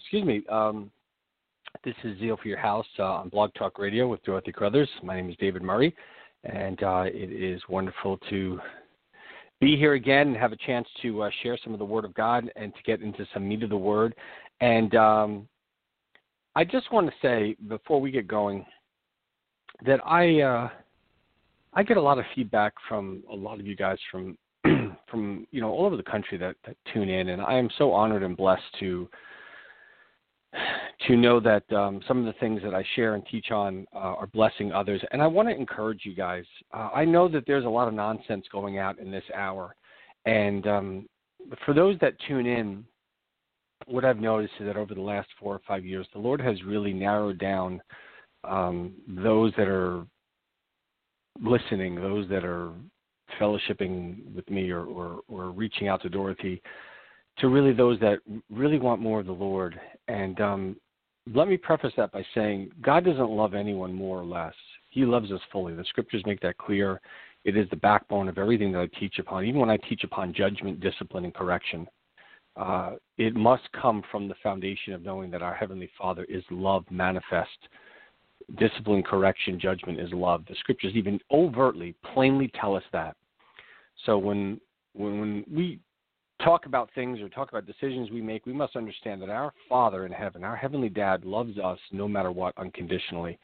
Excuse me. Um, this is Zeal for Your House uh, on Blog Talk Radio with Dorothy Carruthers. My name is David Murry, and uh, it is wonderful to be here again and have a chance to uh, share some of the Word of God and to get into some meat of the Word. And um, I just want to say before we get going that I uh, I get a lot of feedback from a lot of you guys from from you know all over the country that, that tune in, and I am so honored and blessed to to know that um, some of the things that I share and teach on uh, are blessing others. And I want to encourage you guys. Uh, I know that there's a lot of nonsense going out in this hour, and um, for those that tune in, what I've noticed is that over the last four or five years, the Lord has really narrowed down um, those that are listening, those that are fellowshipping with me or, or, or reaching out to Dorothy to really those that really want more of the Lord. And um, let me preface that by saying God doesn't love anyone more or less. He loves us fully. The scriptures make that clear. It is the backbone of everything that I teach upon. Even when I teach upon judgment, discipline, and correction, uh, it must come from the foundation of knowing that our Heavenly Father is love manifest. Discipline, correction, judgment is love. The scriptures even overtly, plainly tell us that. So when when, when we talk about things or talk about decisions we make, we must understand that our Father in heaven, our Heavenly Dad, loves us no matter what unconditionally.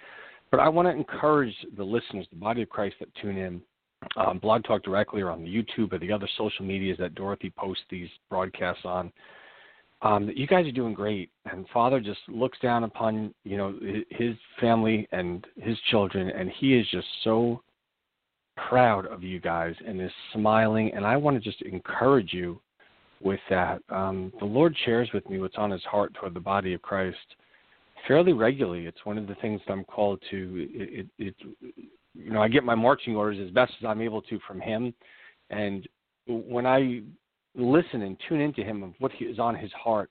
But I want to encourage the listeners, the body of Christ that tune in, um, Blog Talk directly or on the YouTube or the other social medias that Dorothy posts these broadcasts on. Um, that you guys are doing great, and Father just looks down upon you know his family and his children, and he is just so proud of you guys and is smiling. And I want to just encourage you with that. Um, the Lord shares with me what's on His heart toward the body of Christ fairly regularly. It's one of the things that I'm called to. It, it, it, you know, I get my marching orders as best as I'm able to from Him, and when I listen and tune into Him of what he, is on His heart,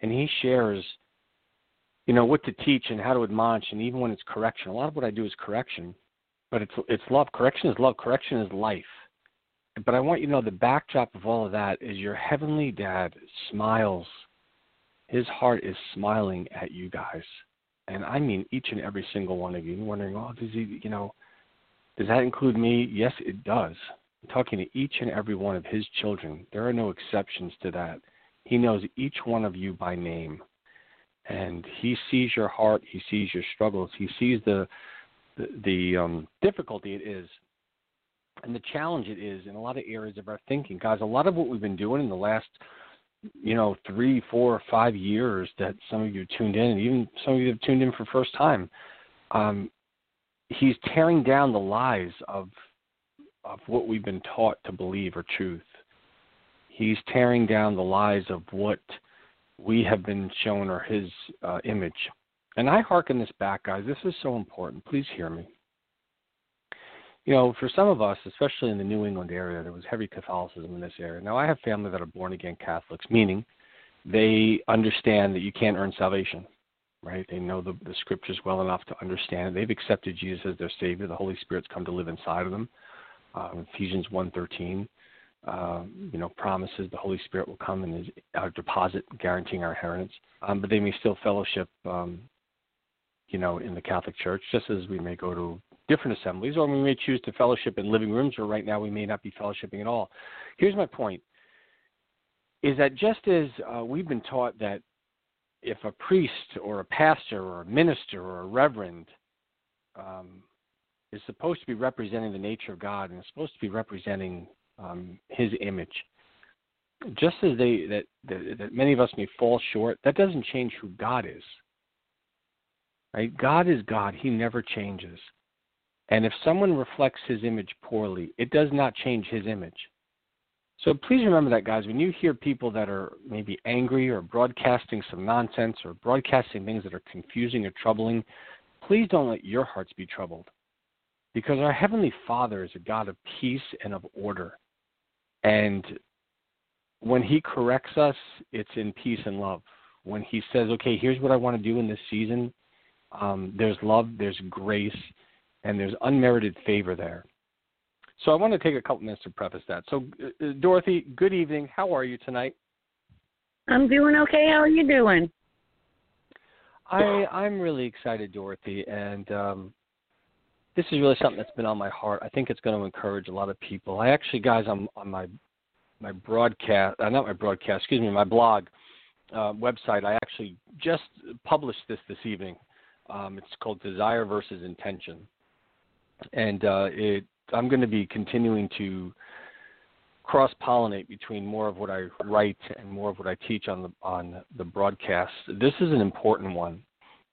and He shares, you know, what to teach and how to admonish, and even when it's correction. A lot of what I do is correction, but it's it's love. Correction is love. Correction is life. But I want you to know the backdrop of all of that is your heavenly dad smiles. His heart is smiling at you guys. And I mean each and every single one of you. You're wondering, oh, does he, you know, does that include me? Yes, it does. I'm talking to each and every one of his children. There are no exceptions to that. He knows each one of you by name. And he sees your heart. He sees your struggles. He sees the the, the um, difficulty it is and the challenge it is in a lot of areas of our thinking. Guys, a lot of what we've been doing in the last, you know, three, four, five years that some of you tuned in, and even some of you have tuned in for first time, um, he's tearing down the lies of of what we've been taught to believe are truth. He's tearing down the lies of what we have been shown or his uh, image. And I hearken this back, guys. This is so important. Please hear me you know, for some of us, especially in the New England area, there was heavy Catholicism in this area. Now, I have family that are born again Catholics, meaning they understand that you can't earn salvation, right? They know the, the scriptures well enough to understand it. They've accepted Jesus as their Savior. The Holy Spirit's come to live inside of them. Um, Ephesians 1.13, uh, you know, promises the Holy Spirit will come and is our deposit guaranteeing our inheritance. Um, but they may still fellowship, um, you know, in the Catholic Church, just as we may go to different assemblies, or we may choose to fellowship in living rooms, or right now we may not be fellowshipping at all. Here's my point is that just as uh, we've been taught that if a priest or a pastor or a minister or a reverend um, is supposed to be representing the nature of God and is supposed to be representing um, His image, just as they that, that that many of us may fall short, that doesn't change who God is. Right? God is God. He never changes. And if someone reflects his image poorly, it does not change his image. So please remember that, guys. When you hear people that are maybe angry or broadcasting some nonsense or broadcasting things that are confusing or troubling, please don't let your hearts be troubled. Because our Heavenly Father is a God of peace and of order. And when He corrects us, it's in peace and love. When He says, okay, here's what I want to do in this season, um, there's love, there's grace, and there's unmerited favor there. So I want to take a couple minutes to preface that. So, uh, uh, Dorothy, good evening. How are you tonight? I'm doing okay. How are you doing? I I'm really excited, Dorothy, and um, this is really something that's been on my heart. I think it's going to encourage a lot of people. I actually, guys, I'm on my my broadcast, uh, not my broadcast, excuse me, my blog uh, website. I actually just published this this evening. Um, it's called Desire versus Intention, and uh, it I'm going to be continuing to cross pollinate between more of what I write and more of what I teach on the on the broadcast. This is an important one.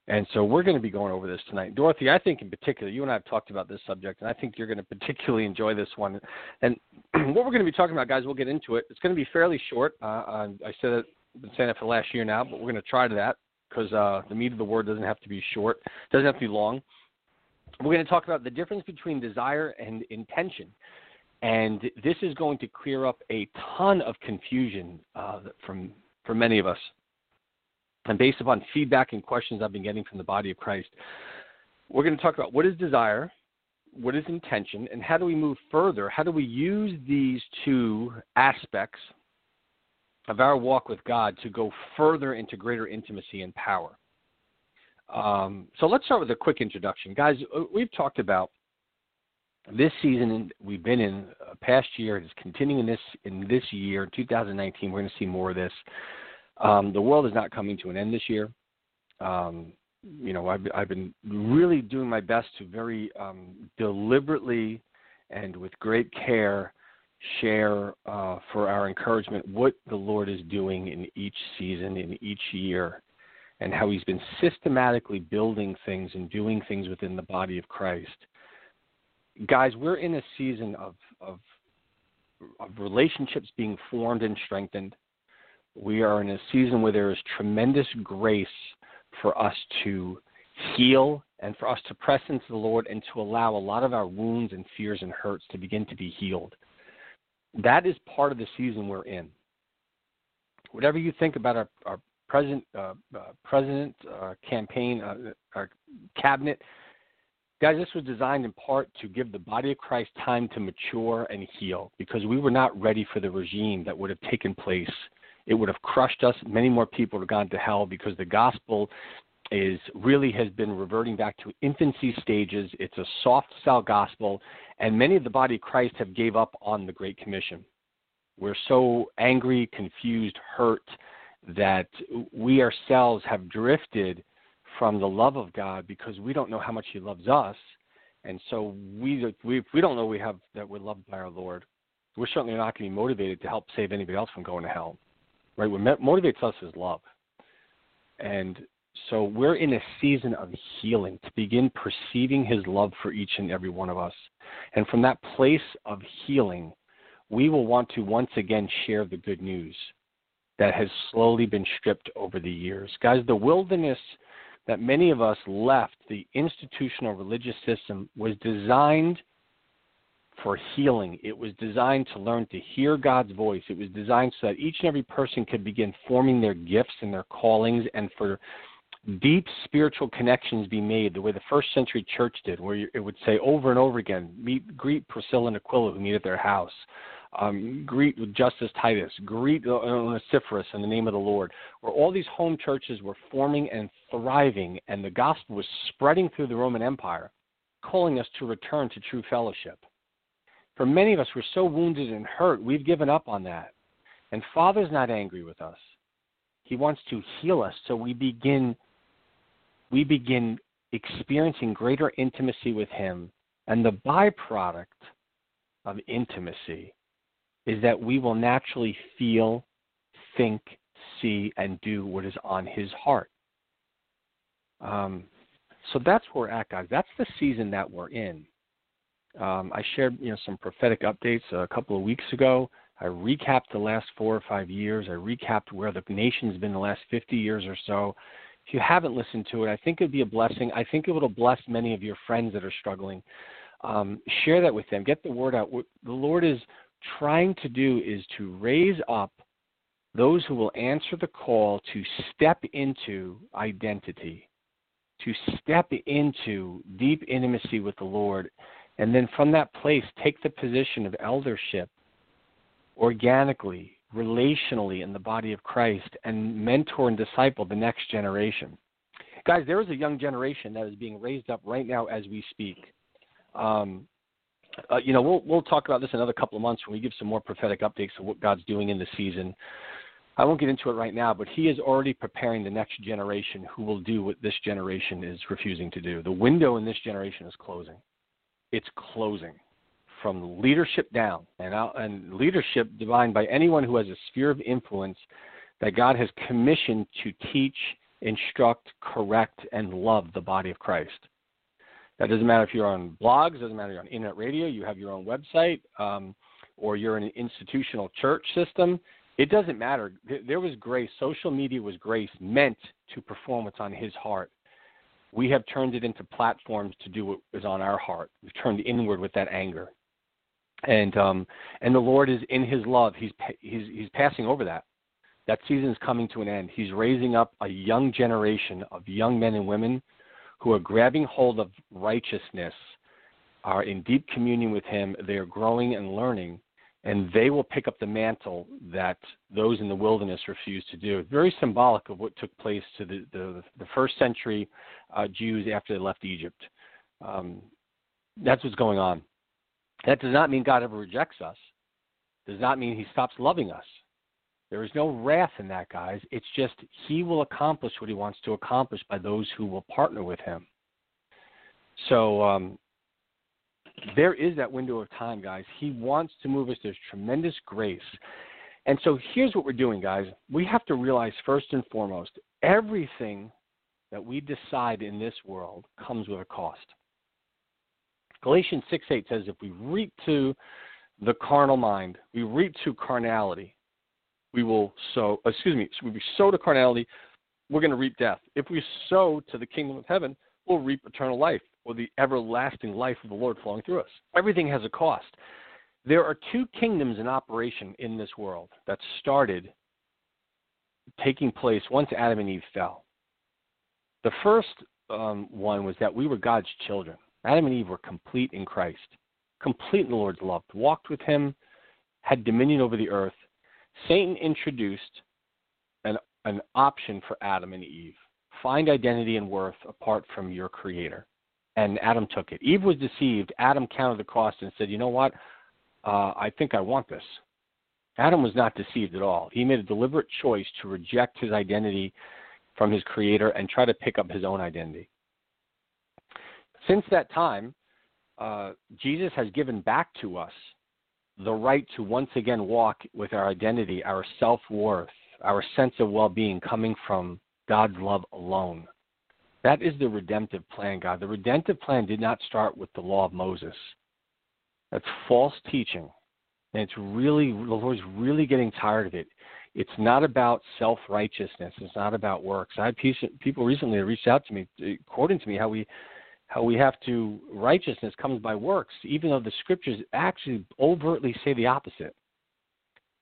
And so we're going to be going over this tonight. Dorothy, I think in particular, you and I have talked about this subject, and I think you're going to particularly enjoy this one. And what we're going to be talking about, guys, we'll get into it. It's going to be fairly short. Uh, I said it, I've been saying it for the last year now, but we're going to try to that because uh, the meat of the word doesn't have to be short, doesn't have to be long. We're going to talk about the difference between desire and intention. And this is going to clear up a ton of confusion uh, from, for many of us. And based upon feedback and questions I've been getting from the body of Christ, we're going to talk about what is desire, what is intention, and how do we move further? How do we use these two aspects of our walk with God to go further into greater intimacy and power? Um, so let's start with a quick introduction, guys. Uh, we've talked about this season we've been in uh, past year. It is continuing in this in this year, 2019. We're going to see more of this. Um, the world is not coming to an end this year. Um, you know, I've, I've been really doing my best to very um, deliberately and with great care share uh, for our encouragement what the Lord is doing in each season, in each year, and how He's been systematically building things and doing things within the body of Christ. Guys, we're in a season of, of, of relationships being formed and strengthened. We are in a season where there is tremendous grace for us to heal and for us to press into the Lord and to allow a lot of our wounds and fears and hurts to begin to be healed. That is part of the season we're in. Whatever you think about our, our president, uh, uh, president uh, campaign, uh, our cabinet, guys, this was designed in part to give the body of Christ time to mature and heal because we were not ready for the regime that would have taken place it would have crushed us. Many more people would have gone to hell because the gospel is really has been reverting back to infancy stages. It's a soft sell gospel, and many of the body of Christ have gave up on the Great Commission. We're so angry, confused, hurt that we ourselves have drifted from the love of God because we don't know how much He loves us, and so we we we don't know we have that we're loved by our Lord. We're certainly not going to be motivated to help save anybody else from going to hell right? What motivates us is love. And so we're in a season of healing to begin perceiving his love for each and every one of us. And from that place of healing, we will want to once again share the good news that has slowly been stripped over the years. Guys, the wilderness that many of us left, the institutional religious system, was designed for healing. It was designed to learn to hear God's voice. It was designed so that each and every person could begin forming their gifts and their callings and for deep spiritual connections be made the way the first century church did, where it would say over and over again, meet, greet Priscilla and Aquila who meet at their house. Um, greet with Justus Titus, greet Onesiphorus in the name of the Lord, where all these home churches were forming and thriving, and the gospel was spreading through the Roman Empire, calling us to return to true fellowship. For many of us, we're so wounded and hurt, we've given up on that. And Father's not angry with us. He wants to heal us so we begin we begin experiencing greater intimacy with him. And the byproduct of intimacy is that we will naturally feel, think, see, and do what is on His heart. Um, so that's where we're at, guys. That's the season that we're in. Um, I shared, you know, some prophetic updates a couple of weeks ago. I recapped the last four or five years. I recapped where the nation's been the last 50 years or so. If you haven't listened to it, I think it'd be a blessing. I think it will bless many of your friends that are struggling. Um, share that with them. Get the word out. The Lord is trying to do is to raise up those who will answer the call to step into identity, to step into deep intimacy with the Lord, and then from that place take the position of eldership organically, relationally in the body of Christ and mentor and disciple the next generation. Guys, there is a young generation that is being raised up right now as we speak. Um, uh, you know, we'll we'll talk about this another couple of months when we give some more prophetic updates of what God's doing in the season. I won't get into it right now, but He is already preparing the next generation who will do what this generation is refusing to do. The window in this generation is closing. It's closing from leadership down, and out, and leadership defined by anyone who has a sphere of influence that God has commissioned to teach, instruct, correct, and love the body of Christ. That doesn't matter if you're on blogs, doesn't matter if you're on internet radio, you have your own website, um, or you're in an institutional church system. It doesn't matter. There was grace. Social media was grace meant to perform what's on His heart. We have turned it into platforms to do what is on our heart. We've turned inward with that anger and um, and the Lord is in His love. He's he's he's passing over that. That season is coming to an end. He's raising up a young generation of young men and women who are grabbing hold of righteousness, are in deep communion with Him. They are growing and learning, and they will pick up the mantle that those in the wilderness refused to do. very symbolic of what took place to the the, the first century uh, Jews after they left Egypt. Um, that's what's going on. That does not mean God ever rejects us. Does not mean he stops loving us. There is no wrath in that, guys. It's just he will accomplish what he wants to accomplish by those who will partner with him. So um, there is that window of time, guys. He wants to move us. There's tremendous grace. And so here's what we're doing, guys. We have to realize first and foremost everything that we decide in this world comes with a cost. Galatians 6 8 says, if we reap to the carnal mind, we reap to carnality, we will sow, excuse me, if we sow to carnality, we're going to reap death. If we sow to the kingdom of heaven, we'll reap eternal life or the everlasting life of the Lord flowing through us. Everything has a cost. There are two kingdoms in operation in this world that started taking place once Adam and Eve fell. The first um, one was that we were God's children. Adam and Eve were complete in Christ, complete in the Lord's love, walked with Him, had dominion over the earth. Satan introduced an, an option for Adam and Eve find identity and worth apart from your Creator. And Adam took it. Eve was deceived. Adam counted the cost and said, You know what? Uh, I think I want this. Adam was not deceived at all. He made a deliberate choice to reject his identity from his Creator and try to pick up his own identity. Since that time, uh, Jesus has given back to us the right to once again walk with our identity, our self worth, our sense of well being coming from God's love alone. That is the redemptive plan, God. The redemptive plan did not start with the law of Moses. That's false teaching. And it's really, the Lord's really getting tired of it. It's not about self righteousness. It's not about works. I had people recently reached out to me, quoting to me how we how we have to righteousness comes by works, even though the scriptures actually overtly say the opposite.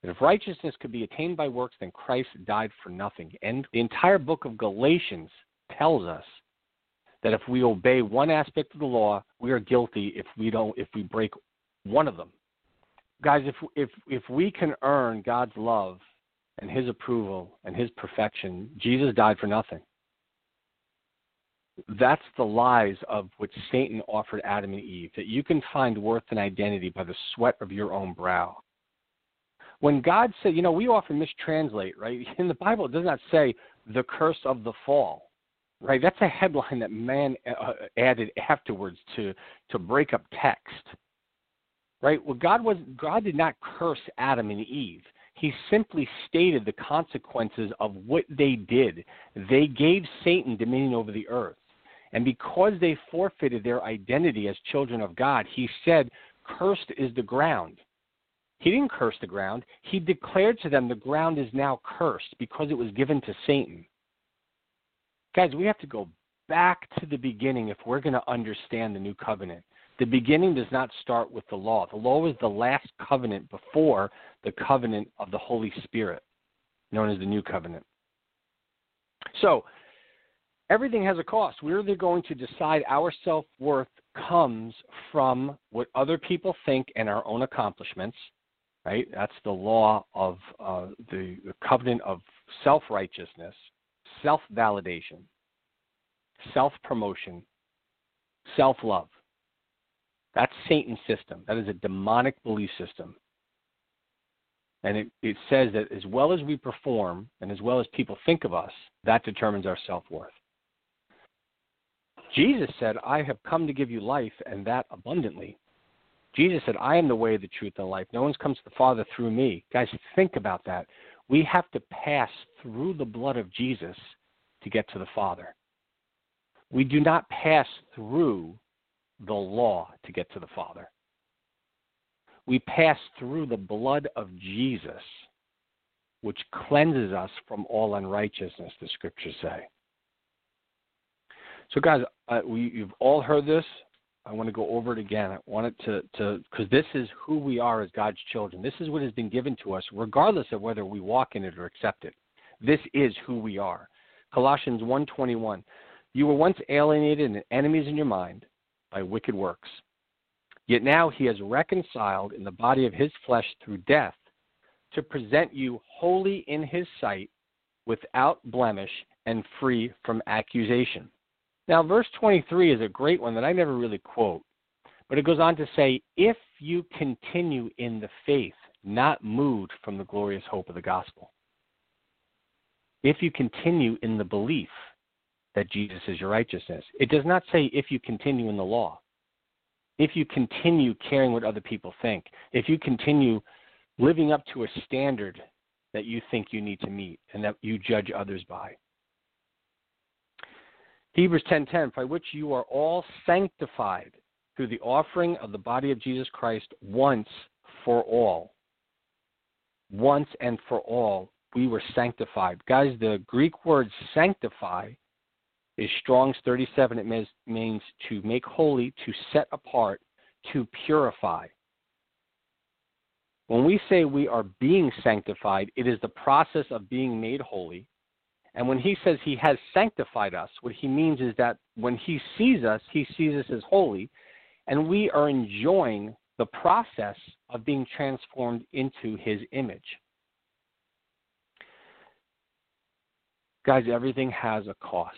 That if righteousness could be attained by works, then Christ died for nothing. And the entire book of Galatians tells us that if we obey one aspect of the law, we are guilty if we don't if we break one of them. Guys, if if if we can earn God's love and his approval and his perfection, Jesus died for nothing. That's the lies of what Satan offered Adam and Eve, that you can find worth and identity by the sweat of your own brow. When God said, you know, we often mistranslate, right? In the Bible, it does not say the curse of the fall, right? That's a headline that man uh, added afterwards to, to break up text. Right? Well, God was God did not curse Adam and Eve. He simply stated the consequences of what they did. They gave Satan dominion over the earth. And because they forfeited their identity as children of God, he said, Cursed is the ground. He didn't curse the ground. He declared to them the ground is now cursed because it was given to Satan. Guys, we have to go back to the beginning if we're going to understand the new covenant. The beginning does not start with the law. The law was the last covenant before the covenant of the Holy Spirit, known as the new covenant. So, everything has a cost. We're either going to decide our self worth comes from what other people think and our own accomplishments, right? That's the law of uh, the, the covenant of self righteousness, self validation, self promotion, self love. That's Satan's system. That is a demonic belief system. And it, it says that as well as we perform and as well as people think of us, that determines our self worth. Jesus said, I have come to give you life and that abundantly. Jesus said, I am the way, the truth, and the life. No one comes to the Father through me. Guys, think about that. We have to pass through the blood of Jesus to get to the Father. We do not pass through the law to get to the Father. We pass through the blood of Jesus, which cleanses us from all unrighteousness, the scriptures say. So, guys, uh, we, you've all heard this. I want to go over it again. I want it to, to, because this is who we are as God's children. This is what has been given to us, regardless of whether we walk in it or accept it. This is who we are. Colossians 1:21. You were once alienated and enemies in your mind by wicked works. Yet now he has reconciled in the body of his flesh through death to present you holy in his sight, without blemish, and free from accusation. Now, verse 23 is a great one that I never really quote, but it goes on to say, If you continue in the faith, not moved from the glorious hope of the gospel. If you continue in the belief that Jesus is your righteousness. It does not say if you continue in the law. If you continue caring what other people think. If you continue living up to a standard that you think you need to meet and that you judge others by. Hebrews 10:10 by which you are all sanctified through the offering of the body of Jesus Christ once for all. Once and for all we were sanctified. Guys, the Greek word sanctify is Strong's 37. It means to make holy, to set apart, to purify. When we say we are being sanctified, it is the process of being made holy. And when he says he has sanctified us, what he means is that when he sees us, he sees us as holy, and we are enjoying the process of being transformed into his image. Guys, everything has a cost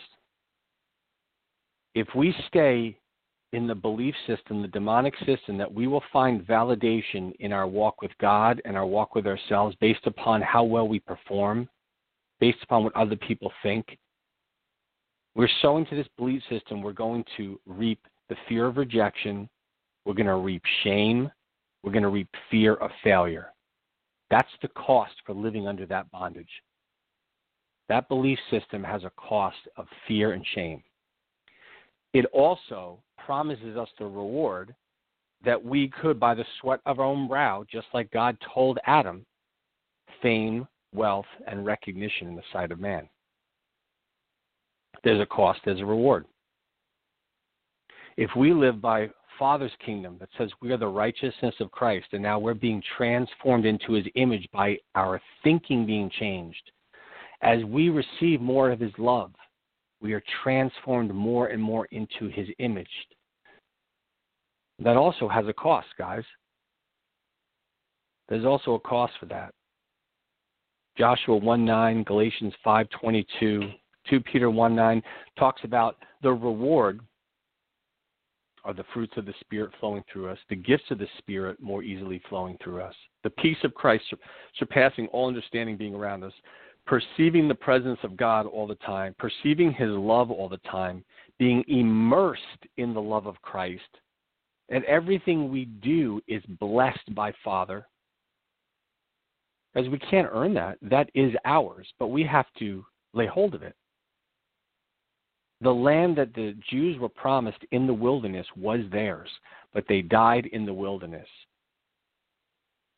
if we stay in the belief system, the demonic system, that we will find validation in our walk with God and our walk with ourselves based upon how well we perform, based upon what other people think. We're sowing to this belief system, we're going to reap the fear of rejection, we're going to reap shame, we're going to reap fear of failure. That's the cost for living under that bondage. That belief system has a cost of fear and shame it also promises us the reward that we could, by the sweat of our own brow, just like God told Adam, fame, wealth, and recognition in the sight of man. There's a cost, there's a reward. If we live by Father's kingdom that says we are the righteousness of Christ and now we're being transformed into his image by our thinking being changed, as we receive more of his love, we are transformed more and more into his image. That also has a cost, guys. There's also a cost for that. Joshua 1 9, Galatians 5 22, 2 Peter 1 9 talks about the reward are the fruits of the Spirit flowing through us, the gifts of the Spirit more easily flowing through us, the peace of Christ surpassing all understanding being around us, perceiving the presence of God all the time, perceiving His love all the time, being immersed in the love of Christ, and everything we do is blessed by Father. As we can't earn that, that is ours, but we have to lay hold of it. The land that the Jews were promised in the wilderness was theirs, but they died in the wilderness.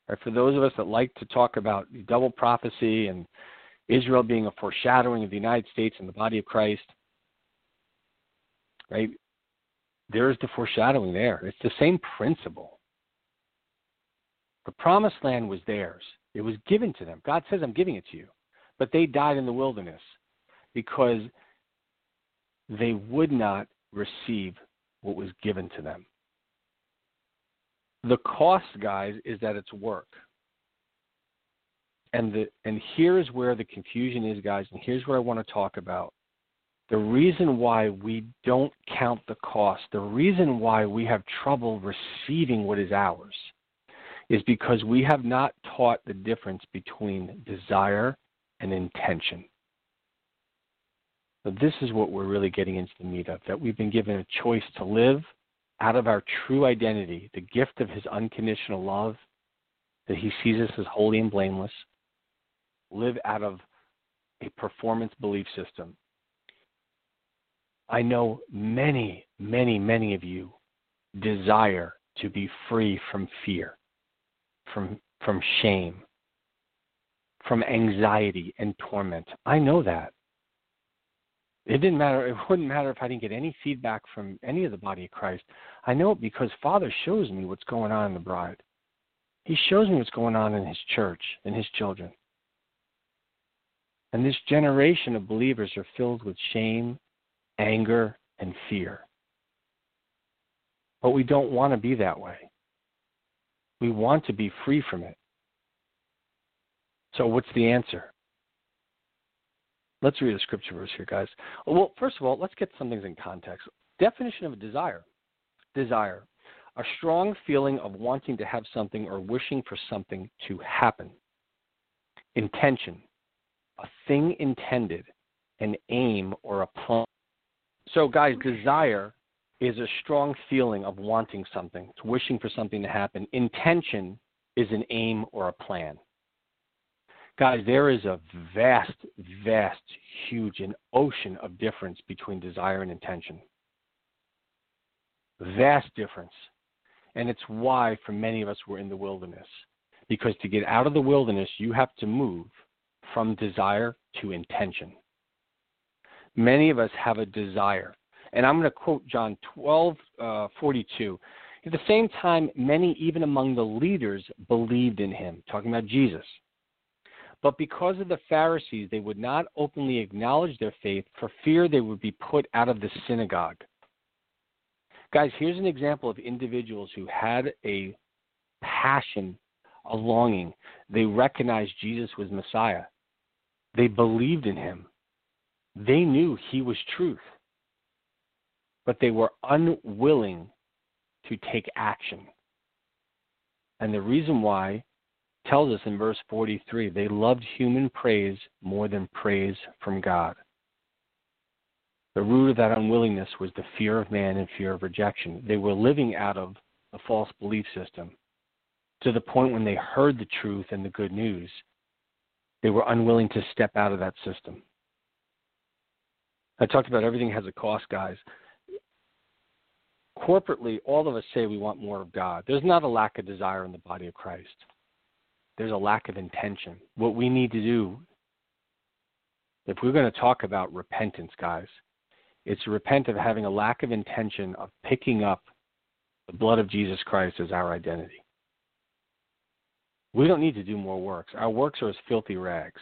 Right, for those of us that like to talk about double prophecy and Israel being a foreshadowing of the United States and the body of Christ, right? There's the foreshadowing there. It's the same principle. The promised land was theirs. It was given to them. God says, I'm giving it to you. But they died in the wilderness because they would not receive what was given to them. The cost, guys, is that it's work. And the and here's where the confusion is, guys, and here's what I want to talk about. The reason why we don't count the cost, the reason why we have trouble receiving what is ours, is because we have not taught the difference between desire and intention. This is what we're really getting into the meat of that we've been given a choice to live out of our true identity, the gift of his unconditional love, that he sees us as holy and blameless, live out of a performance belief system I know many, many, many of you desire to be free from fear, from, from shame, from anxiety and torment. I know that. It didn't matter. It wouldn't matter if I didn't get any feedback from any of the body of Christ. I know it because Father shows me what's going on in the bride. He shows me what's going on in His church and His children. And this generation of believers are filled with shame anger, and fear. But we don't want to be that way. We want to be free from it. So, what's the answer? Let's read a scripture verse here, guys. Well, first of all, let's get some things in context. Definition of a desire desire, a strong feeling of wanting to have something or wishing for something to happen. Intention, a thing intended, an aim or a plan so, guys, desire is a strong feeling of wanting something, it's wishing for something to happen. Intention is an aim or a plan. Guys, there is a vast, vast, huge, an ocean of difference between desire and intention. Vast difference. And it's why, for many of us, we're in the wilderness. Because to get out of the wilderness, you have to move from desire to intention many of us have a desire. And I'm going to quote John 12, uh, 42. At the same time, many, even among the leaders, believed in him, talking about Jesus. But because of the Pharisees, they would not openly acknowledge their faith for fear they would be put out of the synagogue. Guys, here's an example of individuals who had a passion, a longing. They recognized Jesus was Messiah, they believed in him. They knew he was truth, but they were unwilling to take action. And the reason why tells us in verse 43 they loved human praise more than praise from God. The root of that unwillingness was the fear of man and fear of rejection. They were living out of a false belief system to the point when they heard the truth and the good news, they were unwilling to step out of that system. I talked about everything has a cost, guys. Corporately, all of us say we want more of God. There's not a lack of desire in the body of Christ. There's a lack of intention. What we need to do, if we're going to talk about repentance, guys, it's repent of having a lack of intention of picking up the blood of Jesus Christ as our identity. We don't need to do more works. Our works are as filthy rags.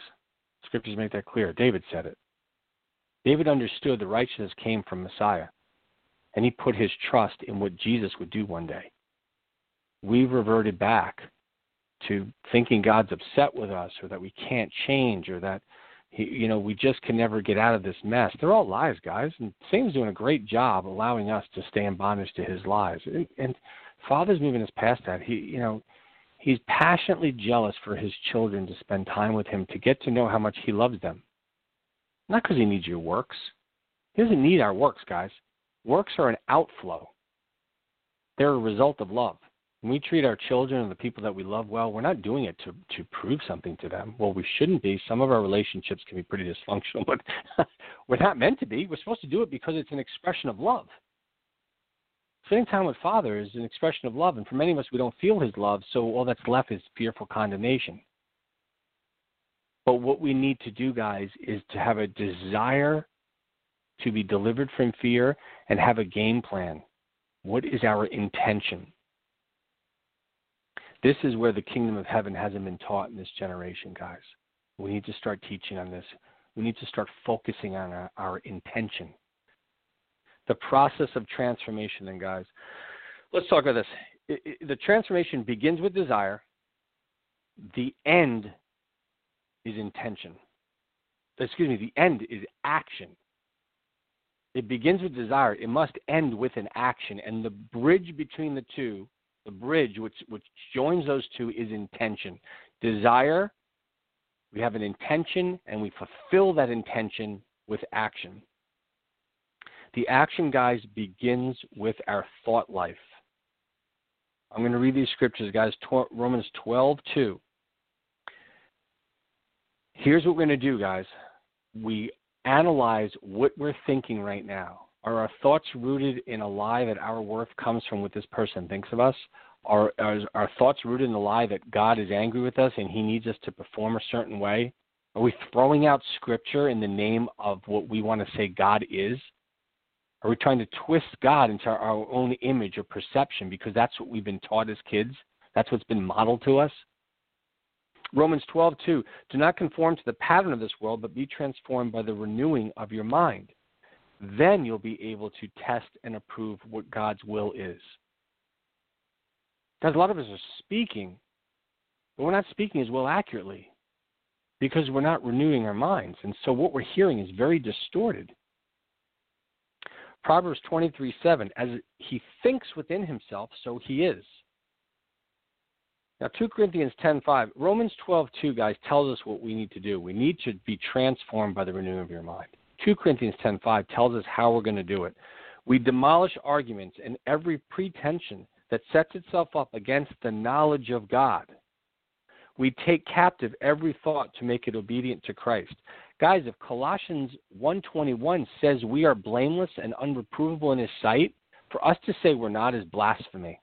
Scriptures make that clear. David said it. David understood the righteousness came from Messiah, and he put his trust in what Jesus would do one day. We reverted back to thinking God's upset with us or that we can't change or that he, you know we just can never get out of this mess. They're all lies, guys. And Satan's doing a great job allowing us to stay in bondage to his lies. And, and Father's moving us past that. He, you know, he's passionately jealous for his children to spend time with him to get to know how much he loves them. Not because he needs your works. He doesn't need our works, guys. Works are an outflow. They're a result of love. When we treat our children and the people that we love well, we're not doing it to to prove something to them. Well, we shouldn't be. Some of our relationships can be pretty dysfunctional, but we're not meant to be. We're supposed to do it because it's an expression of love. Spending time with Father is an expression of love, and for many of us, we don't feel His love, so all that's left is fearful condemnation. But what we need to do, guys, is to have a desire to be delivered from fear and have a game plan. What is our intention? This is where the kingdom of heaven hasn't been taught in this generation, guys. We need to start teaching on this. We need to start focusing on our, our intention. The process of transformation, then, guys. Let's talk about this. It, it, the transformation begins with desire. The end is intention. Excuse me, the end is action. It begins with desire. It must end with an action. And the bridge between the two the bridge which which joins those two is intention. Desire, we have an intention and we fulfill that intention with action. The action, guys, begins with our thought life. I'm going to read these scriptures, guys. Romans 12, 2. Here's what we're going to do, guys. We analyze what we're thinking right now. Are our thoughts rooted in a lie that our worth comes from what this person thinks of us? Are, are our thoughts rooted in the lie that God is angry with us and He needs us to perform a certain way? Are we throwing out Scripture in the name of what we want to say God is? Are we trying to twist God into our own image or perception because that's what we've been taught as kids? That's what's been modeled to us? Romans 12:2 Do not conform to the pattern of this world, but be transformed by the renewing of your mind then you'll be able to test and approve what God's will is. Because a lot of us are speaking, but we're not speaking as well accurately because we're not renewing our minds. And so what we're hearing is very distorted. Proverbs 23 7, as he thinks within himself, so he is. Now, 2 Corinthians 10:5, Romans 12:2, guys, tells us what we need to do. We need to be transformed by the renewing of your mind. 2 Corinthians 10:5 tells us how we're going to do it. We demolish arguments and every pretension that sets itself up against the knowledge of God. We take captive every thought to make it obedient to Christ. Guys, if Colossians 1:21 says we are blameless and unreprovable in his sight, for us to say we're not is blasphemy.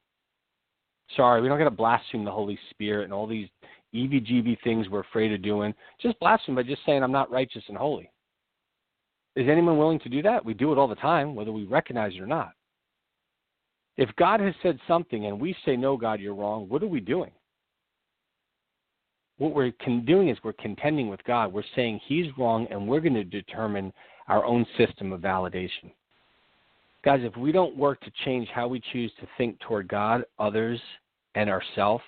Sorry, we don't got to blaspheme the Holy Spirit and all these EVGB things we're afraid of doing. Just blaspheme by just saying I'm not righteous and holy. Is anyone willing to do that? We do it all the time, whether we recognize it or not. If God has said something and we say, No, God, you're wrong, what are we doing? What we're doing is we're contending with God. We're saying He's wrong and we're going to determine our own system of validation. Guys, if we don't work to change how we choose to think toward God, others, and ourselves,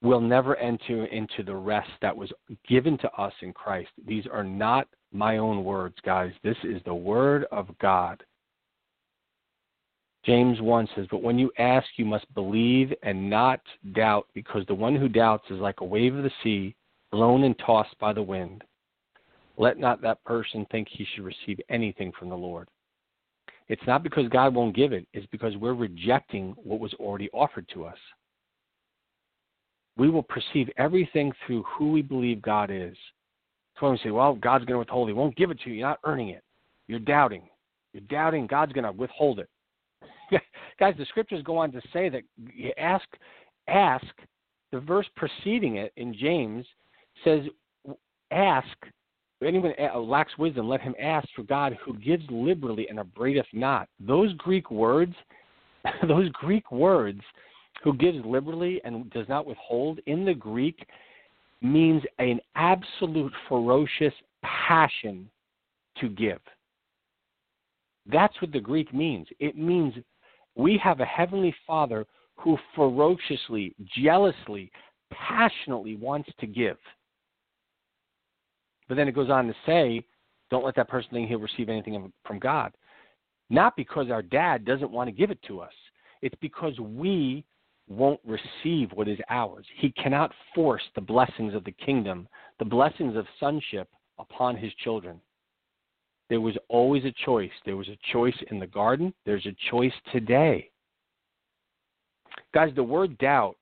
we'll never enter into the rest that was given to us in Christ. These are not my own words, guys. This is the Word of God. James 1 says, But when you ask, you must believe and not doubt, because the one who doubts is like a wave of the sea, blown and tossed by the wind. Let not that person think he should receive anything from the Lord. It's not because God won't give it, it's because we're rejecting what was already offered to us. We will perceive everything through who we believe God is. So when we say, well, God's going to withhold it, He won't give it to you. You're not earning it. You're doubting. You're doubting God's going to withhold it. Guys, the scriptures go on to say that you ask, ask. The verse preceding it in James says, ask. If anyone lacks wisdom, let him ask for God who gives liberally and upbraideth not. Those Greek words, those Greek words, who gives liberally and does not withhold, in the Greek means an absolute ferocious passion to give. That's what the Greek means. It means we have a heavenly Father who ferociously, jealously, passionately wants to give. But then it goes on to say, don't let that person think he'll receive anything from God. Not because our dad doesn't want to give it to us, it's because we won't receive what is ours. He cannot force the blessings of the kingdom, the blessings of sonship upon his children. There was always a choice. There was a choice in the garden, there's a choice today. Guys, the word doubt,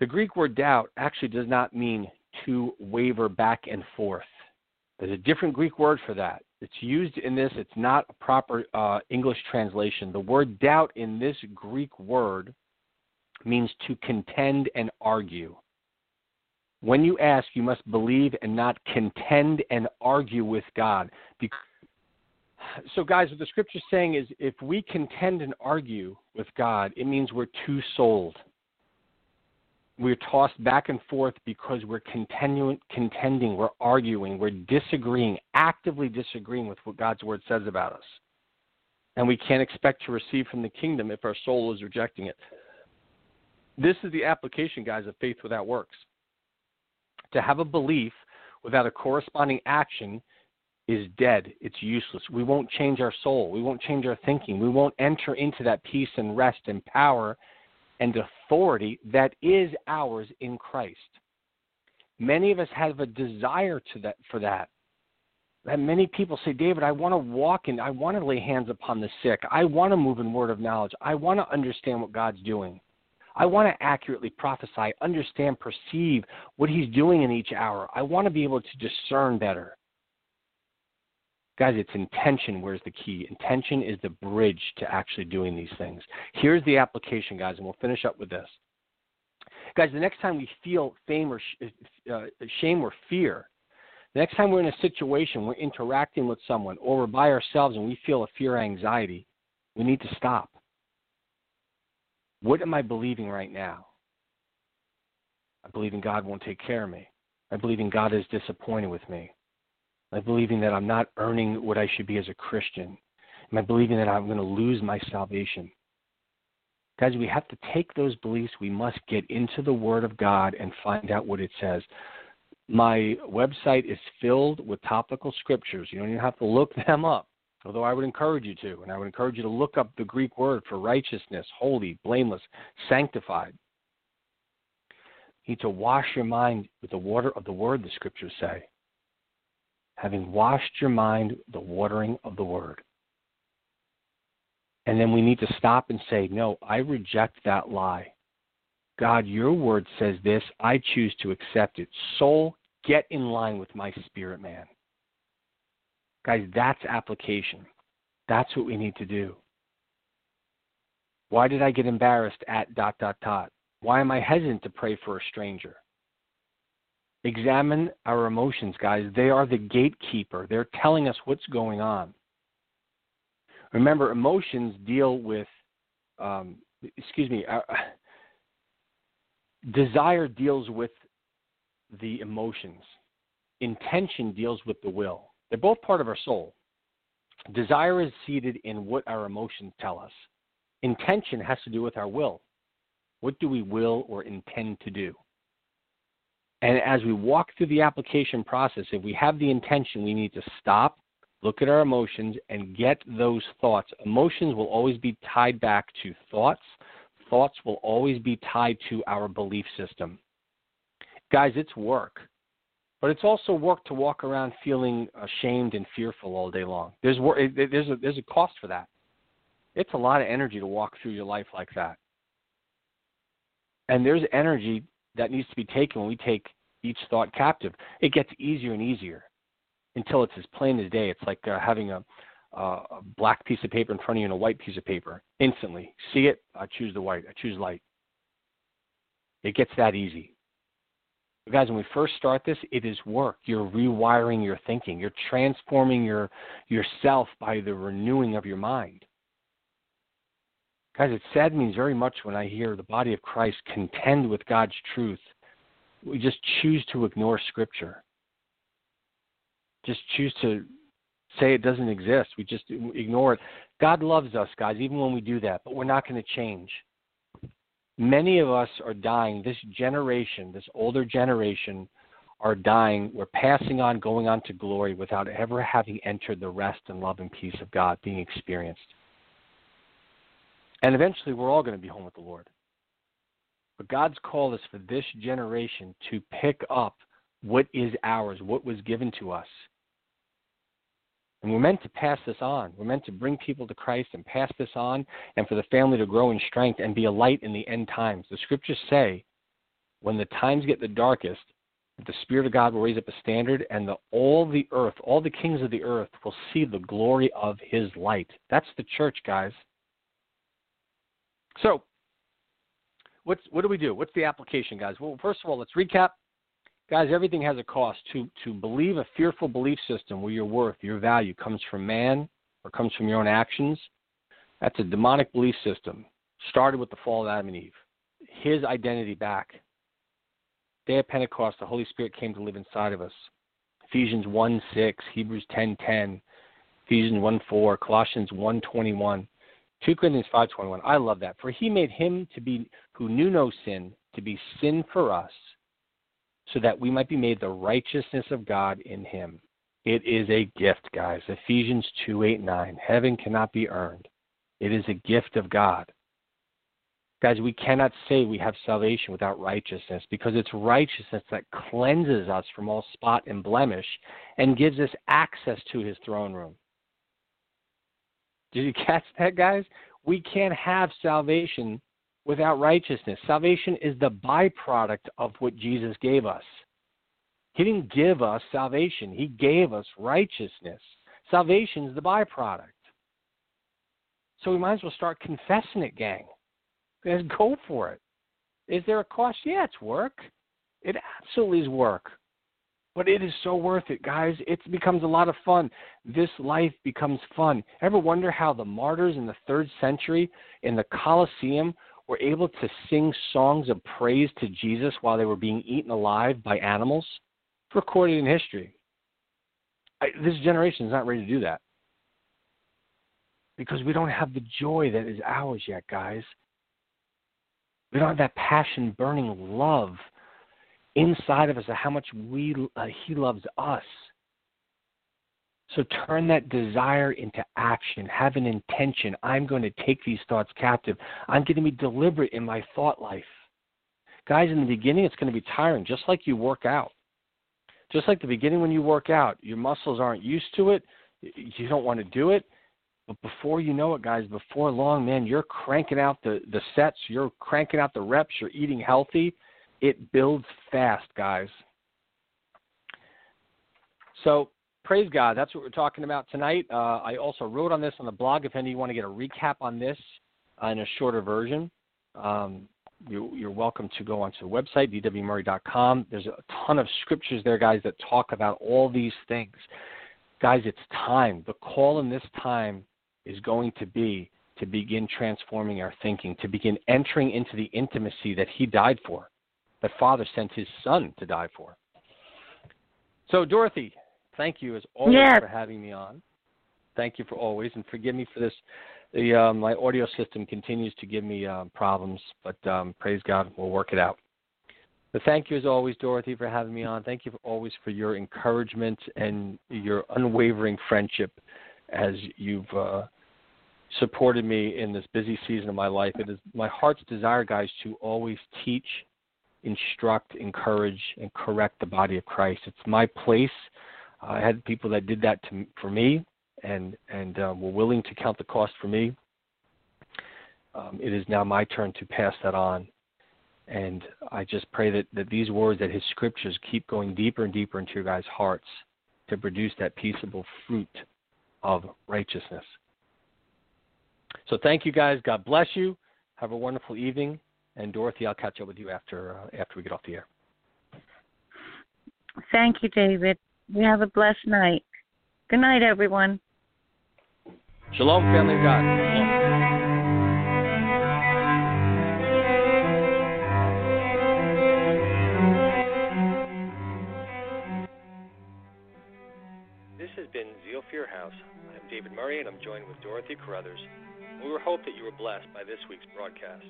the Greek word doubt actually does not mean to waver back and forth. There's a different Greek word for that. It's used in this, it's not a proper uh, English translation. The word doubt in this Greek word means to contend and argue. When you ask, you must believe and not contend and argue with God. So, guys, what the scripture is saying is if we contend and argue with God, it means we're two souled. We're tossed back and forth because we're contending, we're arguing, we're disagreeing, actively disagreeing with what God's word says about us. And we can't expect to receive from the kingdom if our soul is rejecting it. This is the application, guys, of faith without works. To have a belief without a corresponding action is dead. It's useless. We won't change our soul. We won't change our thinking. We won't enter into that peace and rest and power and authority that is ours in Christ. Many of us have a desire to that for that. And many people say, David, I want to walk and I want to lay hands upon the sick. I want to move in word of knowledge. I want to understand what God's doing. I want to accurately prophesy, understand, perceive what He's doing in each hour. I want to be able to discern better. Guys, it's intention where's the key. Intention is the bridge to actually doing these things. Here's the application, guys, and we'll finish up with this. Guys, the next time we feel fame or sh- uh, shame or fear, the next time we're in a situation, we're interacting with someone, or we're by ourselves and we feel a fear or anxiety, we need to stop. What am I believing right now? I believe in God won't take care of me. I believe in God is disappointed with me. Am I believing that I'm not earning what I should be as a Christian? Am I believing that I'm going to lose my salvation? Guys, we have to take those beliefs. We must get into the Word of God and find out what it says. My website is filled with topical scriptures. You don't even have to look them up, although I would encourage you to. And I would encourage you to look up the Greek word for righteousness, holy, blameless, sanctified. You need to wash your mind with the water of the Word, the scriptures say having washed your mind the watering of the word. And then we need to stop and say, No, I reject that lie. God, your word says this. I choose to accept it. Soul, get in line with my spirit, man. Guys, that's application. That's what we need to do. Why did I get embarrassed at dot dot dot? Why am I hesitant to pray for a stranger? Examine our emotions, guys. They are the gatekeeper, they're telling us what's going on. Remember, emotions deal with, um, excuse me, uh, desire deals with the emotions, intention deals with the will. They're both part of our soul. Desire is seated in what our emotions tell us. Intention has to do with our will. What do we will or intend to do? And as we walk through the application process, if we have the intention, we need to stop, look at our emotions, and get those thoughts. Emotions will always be tied back to thoughts, thoughts will always be tied to our belief system. Guys, it's work. But it's also work to walk around feeling ashamed and fearful all day long. There's, there's, a, there's a cost for that. It's a lot of energy to walk through your life like that. And there's energy that needs to be taken when we take each thought captive. It gets easier and easier until it's as plain as day. It's like uh, having a, uh, a black piece of paper in front of you and a white piece of paper. Instantly, see it, I choose the white. I choose light. It gets that easy. But guys, when we first start this, it is work. You're rewiring your thinking. You're transforming your yourself by the renewing of your mind. Guys, it saddens me very much when I hear the body of Christ contend with God's truth. We just choose to ignore Scripture. Just choose to say it doesn't exist. We just ignore it. God loves us, guys, even when we do that, but we're not going to change. Many of us are dying. This generation, this older generation, are dying. We're passing on, going on to glory without ever having entered the rest and love and peace of God being experienced. And eventually, we're all going to be home with the Lord. But God's called us for this generation to pick up what is ours, what was given to us. And we're meant to pass this on. We're meant to bring people to Christ and pass this on, and for the family to grow in strength and be a light in the end times. The scriptures say, when the times get the darkest, the Spirit of God will raise up a standard, and the, all the earth, all the kings of the earth will see the glory of His light. That's the church, guys. So, what's what do we do? What's the application, guys? Well, first of all, let's recap. Guys, everything has a cost. To to believe a fearful belief system where your worth, your value comes from man or comes from your own actions, that's a demonic belief system. Started with the fall of Adam and Eve. His identity back. Day of Pentecost, the Holy Spirit came to live inside of us. Ephesians 1 6, Hebrews 10 10, Ephesians 1 4, Colossians 1 21. 2 Corinthians 5:21. I love that. For he made him to be who knew no sin to be sin for us, so that we might be made the righteousness of God in him. It is a gift, guys. Ephesians 2 8 9. Heaven cannot be earned. It is a gift of God. Guys, we cannot say we have salvation without righteousness because it's righteousness that cleanses us from all spot and blemish and gives us access to his throne room. Did you catch that, guys? We can't have salvation without righteousness. Salvation is the byproduct of what Jesus gave us. He didn't give us salvation, He gave us righteousness. Salvation is the byproduct. So we might as well start confessing it, gang. Let's go for it. Is there a cost? Yeah, it's work. It absolutely is work. But it is so worth it, guys. It becomes a lot of fun. This life becomes fun. Ever wonder how the martyrs in the third century in the Colosseum were able to sing songs of praise to Jesus while they were being eaten alive by animals? It's recorded in history. I, this generation is not ready to do that because we don't have the joy that is ours yet, guys. We don't have that passion, burning love inside of us of how much we uh, He loves us. So turn that desire into action. Have an intention. I'm going to take these thoughts captive. I'm going to be deliberate in my thought life. Guys, in the beginning, it's going to be tiring, just like you work out. Just like the beginning when you work out, your muscles aren't used to it. You don't want to do it. But before you know it, guys, before long, man, you're cranking out the, the sets, you're cranking out the reps, you're eating healthy, it builds fast, guys. So praise God. That's what we're talking about tonight. Uh, I also wrote on this on the blog. If any of you want to get a recap on this uh, in a shorter version, um, you, are welcome to go onto the website, dwmurry.com. There's a ton of scriptures there, guys, that talk about all these things. Guys, it's time. The call in this time is going to be to begin transforming our thinking, to begin entering into the intimacy that He died for that Father sent His Son to die for. So, Dorothy, thank you as always yes. for having me on. Thank you for always, and forgive me for this. The uh, my audio system continues to give me uh, problems, but um, praise God, we'll work it out. But thank you as always, Dorothy, for having me on. Thank you for always for your encouragement and your unwavering friendship as you've uh, supported me in this busy season of my life. It is my heart's desire, guys, to always teach instruct, encourage, and correct the body of Christ. It's my place. I had people that did that to, for me and and uh, were willing to count the cost for me. Um, it is now my turn to pass that on. And I just pray that, that these words, that his scriptures keep going deeper and deeper into your guys' hearts to produce that peaceable fruit of righteousness. So thank you guys. God bless you. Have a wonderful evening. And Dorothy, I'll catch up with you after uh, after we get off the air. Thank you, David. You have a blessed night. Good night, everyone. Shalom, family of God. Shalom. This has been Zeal for Your House. I'm David Murry, and I'm joined with Dorothy Carruthers. We hope that you were blessed by this week's broadcast.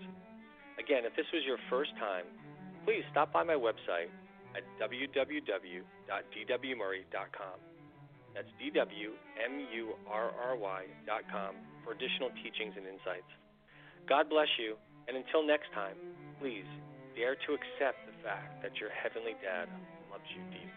Again, if this was your first time, please stop by my website at www.dwmurry.com. That's dwmurry.com for additional teachings and insights. God bless you, and until next time, please dare to accept the fact that your Heavenly Dad loves you deep.